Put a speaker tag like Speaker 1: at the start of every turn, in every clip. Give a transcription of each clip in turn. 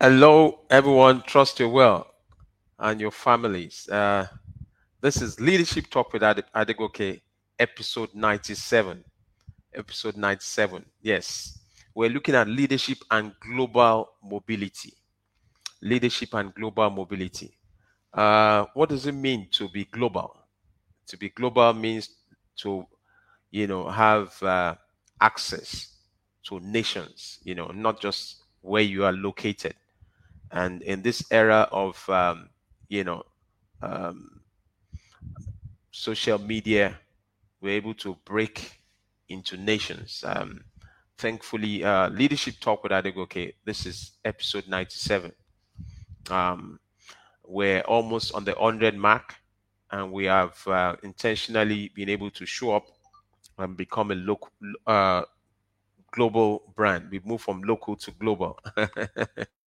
Speaker 1: Hello, everyone. Trust you well and your families. Uh, this is Leadership Talk with Ade- Adegoke, episode 97. Episode 97. Yes, we're looking at leadership and global mobility. Leadership and global mobility. Uh, what does it mean to be global? To be global means to, you know, have uh, access to nations, you know, not just where you are located. And in this era of, um, you know, um, social media, we're able to break into nations. Um, thankfully, uh, Leadership Talk with Adegoke, this is episode 97. Um, we're almost on the 100 mark, and we have uh, intentionally been able to show up and become a local, uh, global brand. We moved from local to global.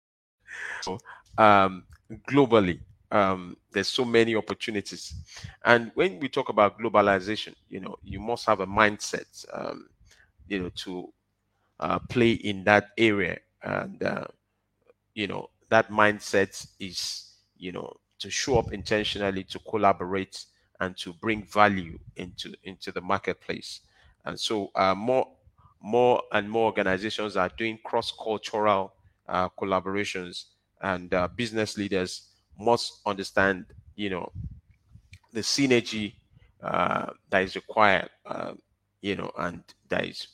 Speaker 1: so, um, globally, um, there's so many opportunities. And when we talk about globalization, you know, you must have a mindset, um, you know, to uh, play in that area. And, uh, you know, that mindset is, you know, to show up intentionally, to collaborate, and to bring value into into the marketplace. And so, uh, more more and more organizations are doing cross-cultural uh, collaborations, and uh, business leaders must understand, you know, the synergy uh, that is required, uh, you know, and that is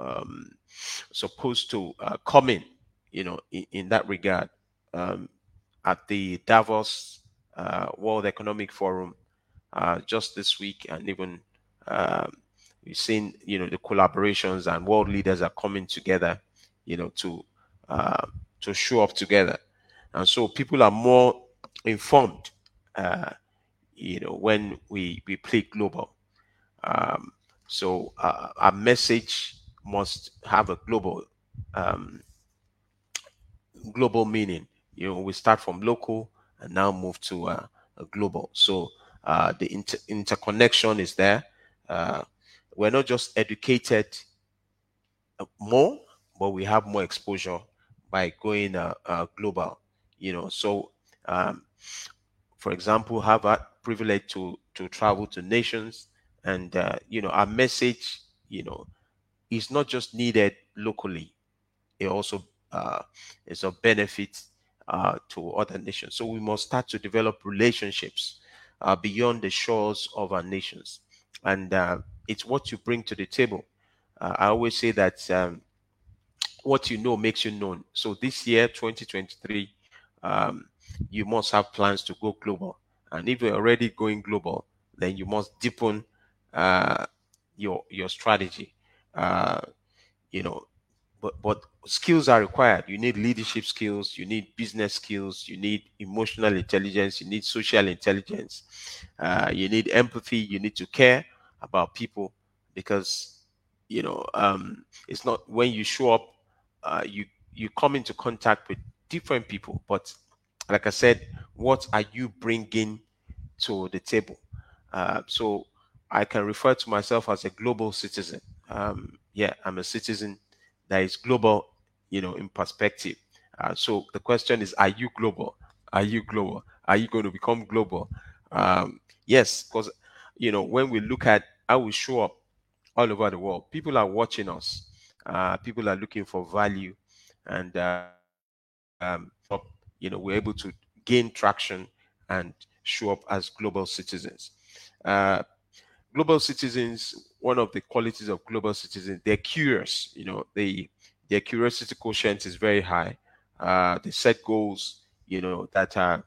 Speaker 1: um, supposed to uh, come in, you know, in, in that regard. Um, at the Davos uh, World Economic Forum just this week, and even um, we've seen you know the collaborations and world leaders are coming together you know to uh, to show up together. And so people are more informed uh, you know when we we play global. Um, so uh, our message must have a global um, global meaning. You know we start from local and now move to uh, a global. So uh, the inter- interconnection is there. Uh, we're not just educated uh, more, but we have more exposure by going uh, uh, global. You know, so um, for example, have a privilege to to travel to nations, and uh, you know, our message, you know, is not just needed locally; it also uh, is of benefit uh, to other nations. So we must start to develop relationships uh, beyond the shores of our nations, and it's what you bring to the table. I always say that um, what you know makes you known. So this year, 2023, um, you must have plans to go global. And if you're already going global, then you must deepen uh, your your strategy. Uh, you know, but but skills are required. You need leadership skills. You need business skills. You need emotional intelligence. You need social intelligence. Uh, you need empathy. You need to care about people because you know um, it's not when you show up uh, you you come into contact with different people but like i said what are you bringing to the table? Uh, so i can refer to myself as a global citizen. Um, yeah i'm a citizen that is global you know in perspective. Uh, so the question is are you global? Are you global? Are you going to become global? Um, yes because you know when we look at how we show up all over the world people are watching us uh, people are looking for value and uh, um, you know we're able to gain traction and show up as global citizens. Uh, global citizens one of the qualities of global citizens they're curious you know they their curiosity quotient is very high. Uh, they set goals you know that are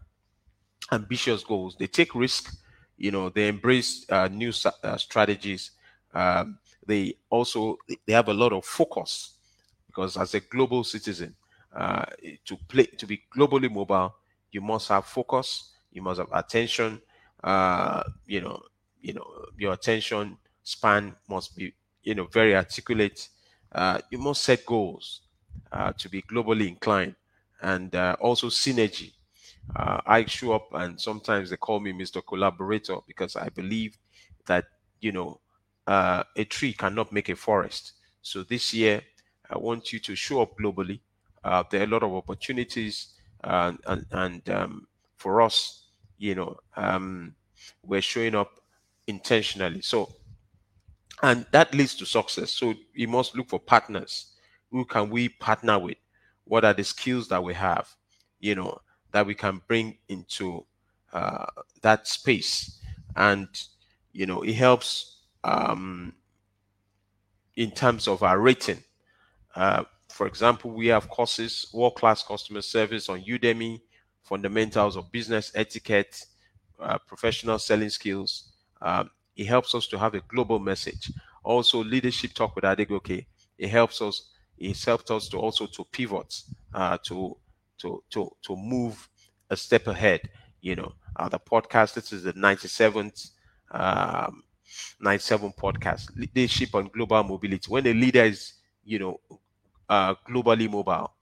Speaker 1: ambitious goals. They take risk you know they embrace uh, new uh, strategies. Um, they also they have a lot of focus because as a global citizen uh, to play to be globally mobile you must have focus you must have attention uh, you know you know your attention span must be you know very articulate uh, you must set goals uh, to be globally inclined and uh, also synergy uh, I show up and sometimes they call me Mr. Collaborator because I believe that, you know, uh, a tree cannot make a forest. So this year, I want you to show up globally. Uh, there are a lot of opportunities, and and, and um, for us, you know, um, we're showing up intentionally. So, and that leads to success. So we must look for partners. Who can we partner with? What are the skills that we have? You know, that we can bring into uh, that space, and you know, it helps um, in terms of our rating. Uh, for example, we have courses, world class customer service on Udemy, fundamentals of business etiquette, uh, professional selling skills. Um, it helps us to have a global message. Also, leadership talk with Adegoke. It helps us. It helped us to also to pivot, uh, to to to to move a step ahead. You know, uh, the podcast. This is the ninety seventh. Um, 97 podcast leadership on global mobility. When a leader is you know uh, globally mobile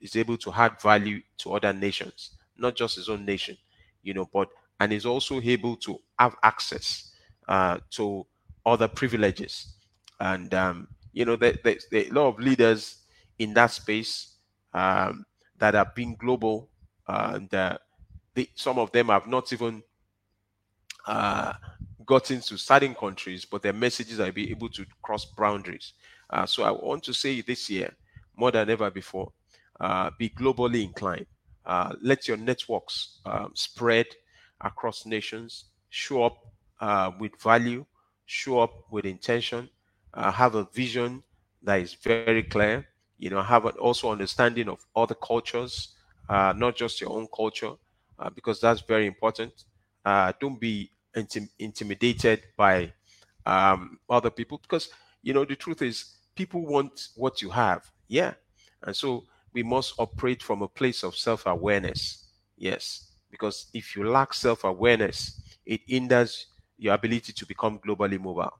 Speaker 1: is able to add value to other nations not just his own nation you know but and is also able to have access uh, to other privileges. And um, you know there, there's, there, a lot of leaders in that space um, that are being global and uh, they, some of them have not even uh, got into certain countries, but their messages are be able to cross boundaries. Uh, so I want to say this year, more than ever before, uh, be globally inclined. Uh, let your networks um, spread across nations. Show up uh, with value. Show up with intention. Uh, have a vision that is very clear. You know, have an also understanding of other cultures, uh, not just your own culture, because that's very important. don't be intim- intimidated by um, other people. Because you know the truth is people want what you have. Yeah. And so we must operate from a place of self-awareness. Yes. Because if you lack self-awareness it hinders your ability to become globally mobile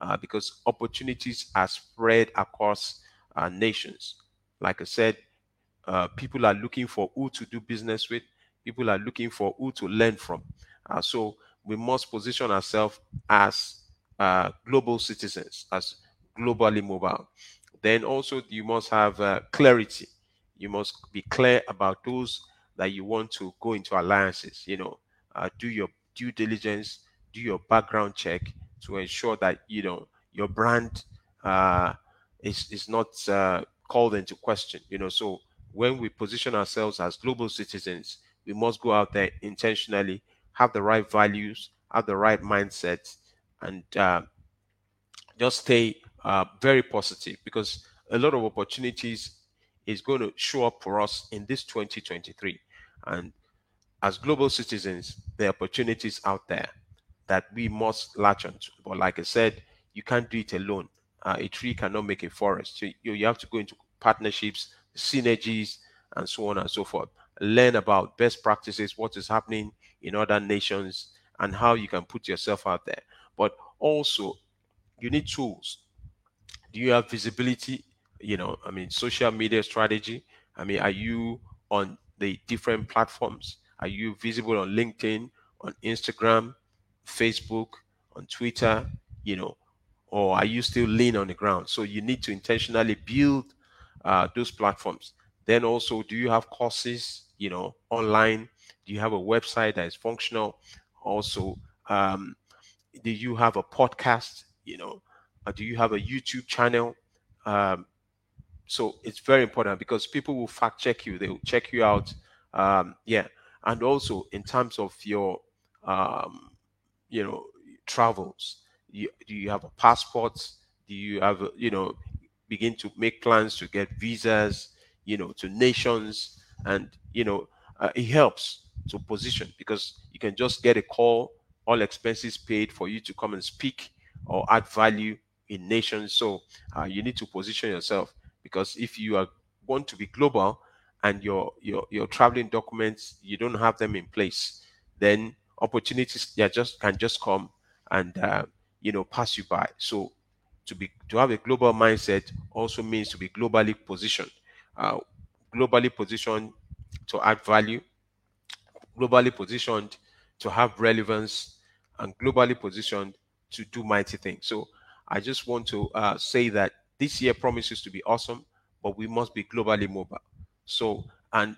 Speaker 1: uh, because opportunities are spread across uh, nations. Like i said uh, people are looking for who to do business with. People are looking for who to learn from. Uh, so we must position ourselves as uh, global citizens, as globally mobile. Then also you must have uh, clarity. You must be clear about those that you want to go into alliances. You know, uh, do your due diligence, do your background check to ensure that you know your brand uh, is is not uh, called into question. You know, so when we position ourselves as global citizens, we must go out there intentionally have the right values, have the right mindset, and uh, just stay uh, very positive because a lot of opportunities is going to show up for us in this 2023. And as global citizens, the opportunities out there that we must latch onto. But like I said, you can't do it alone. Uh, a tree cannot make a forest. So you, you have to go into partnerships, synergies, and so on and so forth. Learn about best practices, what is happening in other nations and how you can put yourself out there. But also, you need tools. Do you have visibility? You know, I mean, social media strategy. I mean, are you on the different platforms? Are you visible on LinkedIn, on Instagram, Facebook, on Twitter? You know, or are you still lean on the ground? So you need to intentionally build uh, those platforms. Then also, do you have courses? You know, online do you have a website that is functional? Also, um, do you have a podcast? You know, do you have a YouTube channel? Um, so it's very important because people will fact check you. They will check you out. Um, yeah, and also in terms of your, um, you know, travels. You, do you have a passport? Do you have, a, you know, begin to make plans to get visas? You know, to nations, and you know, uh, it helps to position because you can just get a call, all expenses paid for you to come and speak or add value in nations. So uh, you need to position yourself because if you are want to be global and your your your traveling documents you don't have them in place, then opportunities yeah just can just come and uh, you know pass you by. So to be to have a global mindset also means to be globally positioned, uh, globally positioned to add value globally positioned to have relevance and globally positioned to do mighty things. So I just want to uh, say that this year promises to be awesome, but we must be globally mobile. So, and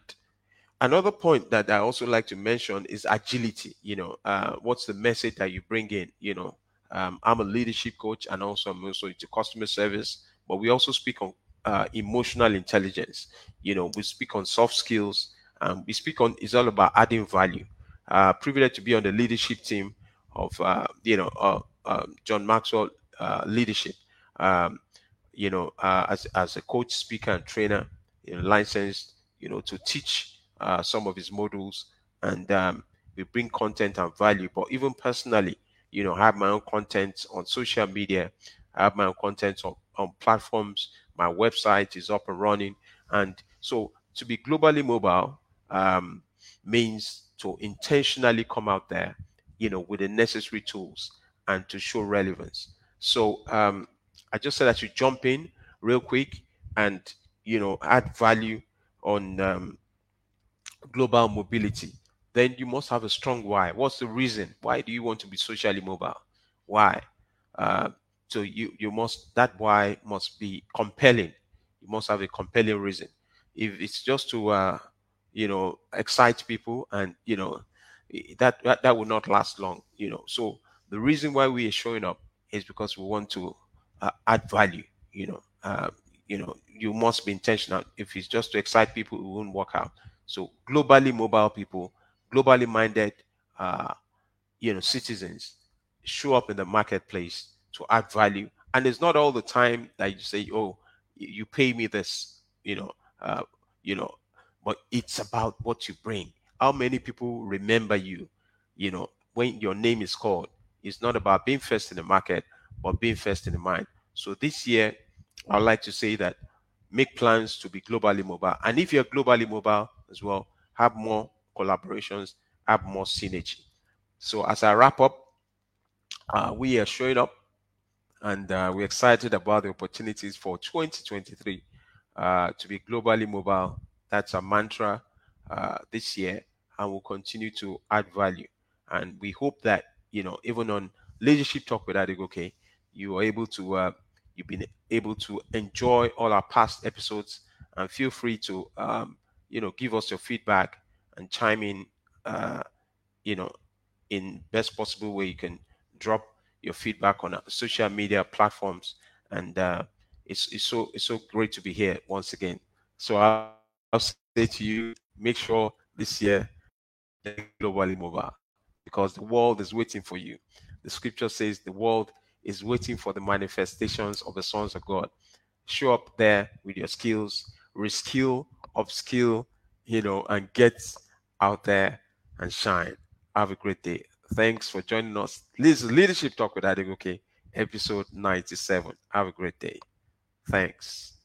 Speaker 1: another point that I also like to mention is agility. You know, uh, what's the message that you bring in? You know, um, I'm a leadership coach and also I'm also into customer service, but we also speak on uh, emotional intelligence. You know, we speak on soft skills. Um, we speak on it's all about adding value. Uh, privileged to be on the leadership team of uh, you know uh, uh, John Maxwell uh, leadership. Um, you know, uh, as as a coach, speaker, and trainer, you know, licensed, you know, to teach uh, some of his modules, and um, we bring content and value. But even personally, you know, I have my own content on social media. I have my own content on, on platforms. My website is up and running, and so to be globally mobile um, means to intentionally come out there, you know, with the necessary tools and to show relevance. So um, I just said that you jump in real quick and you know add value on um, global mobility. Then you must have a strong why. What's the reason? Why do you want to be socially mobile? Why? Uh, so you you must that why must be compelling. You must have a compelling reason. If it's just to uh, you know excite people and you know that, that that will not last long you know so the reason why we are showing up is because we want to uh, add value you know uh, you know you must be intentional if it's just to excite people it won't work out so globally mobile people globally minded uh, you know citizens show up in the marketplace to add value and it's not all the time that you say oh you pay me this you know uh, you know but it's about what you bring. How many people remember you? You know, when your name is called, it's not about being first in the market, but being first in the mind. So this year, I'd like to say that make plans to be globally mobile. And if you're globally mobile as well, have more collaborations, have more synergy. So as I wrap up, uh, we are showing up and uh, we're excited about the opportunities for 2023 uh, to be globally mobile that's a mantra uh, this year, and we'll continue to add value. And we hope that you know, even on leadership talk with Adegoke, you are able to uh, you've been able to enjoy all our past episodes. And feel free to um, you know give us your feedback and chime in. Uh, you know, in best possible way, you can drop your feedback on social media platforms, and uh, it's it's so it's so great to be here once again. So I I'll say to you, make sure this year globally mobile because the world is waiting for you. The scripture says the world is waiting for the manifestations of the sons of God. Show up there with your skills, reskill, upskill, you know, and get out there and shine. Have a great day. Thanks for joining us. This is Leadership Talk with Adegoke, episode 97. Have a great day. Thanks.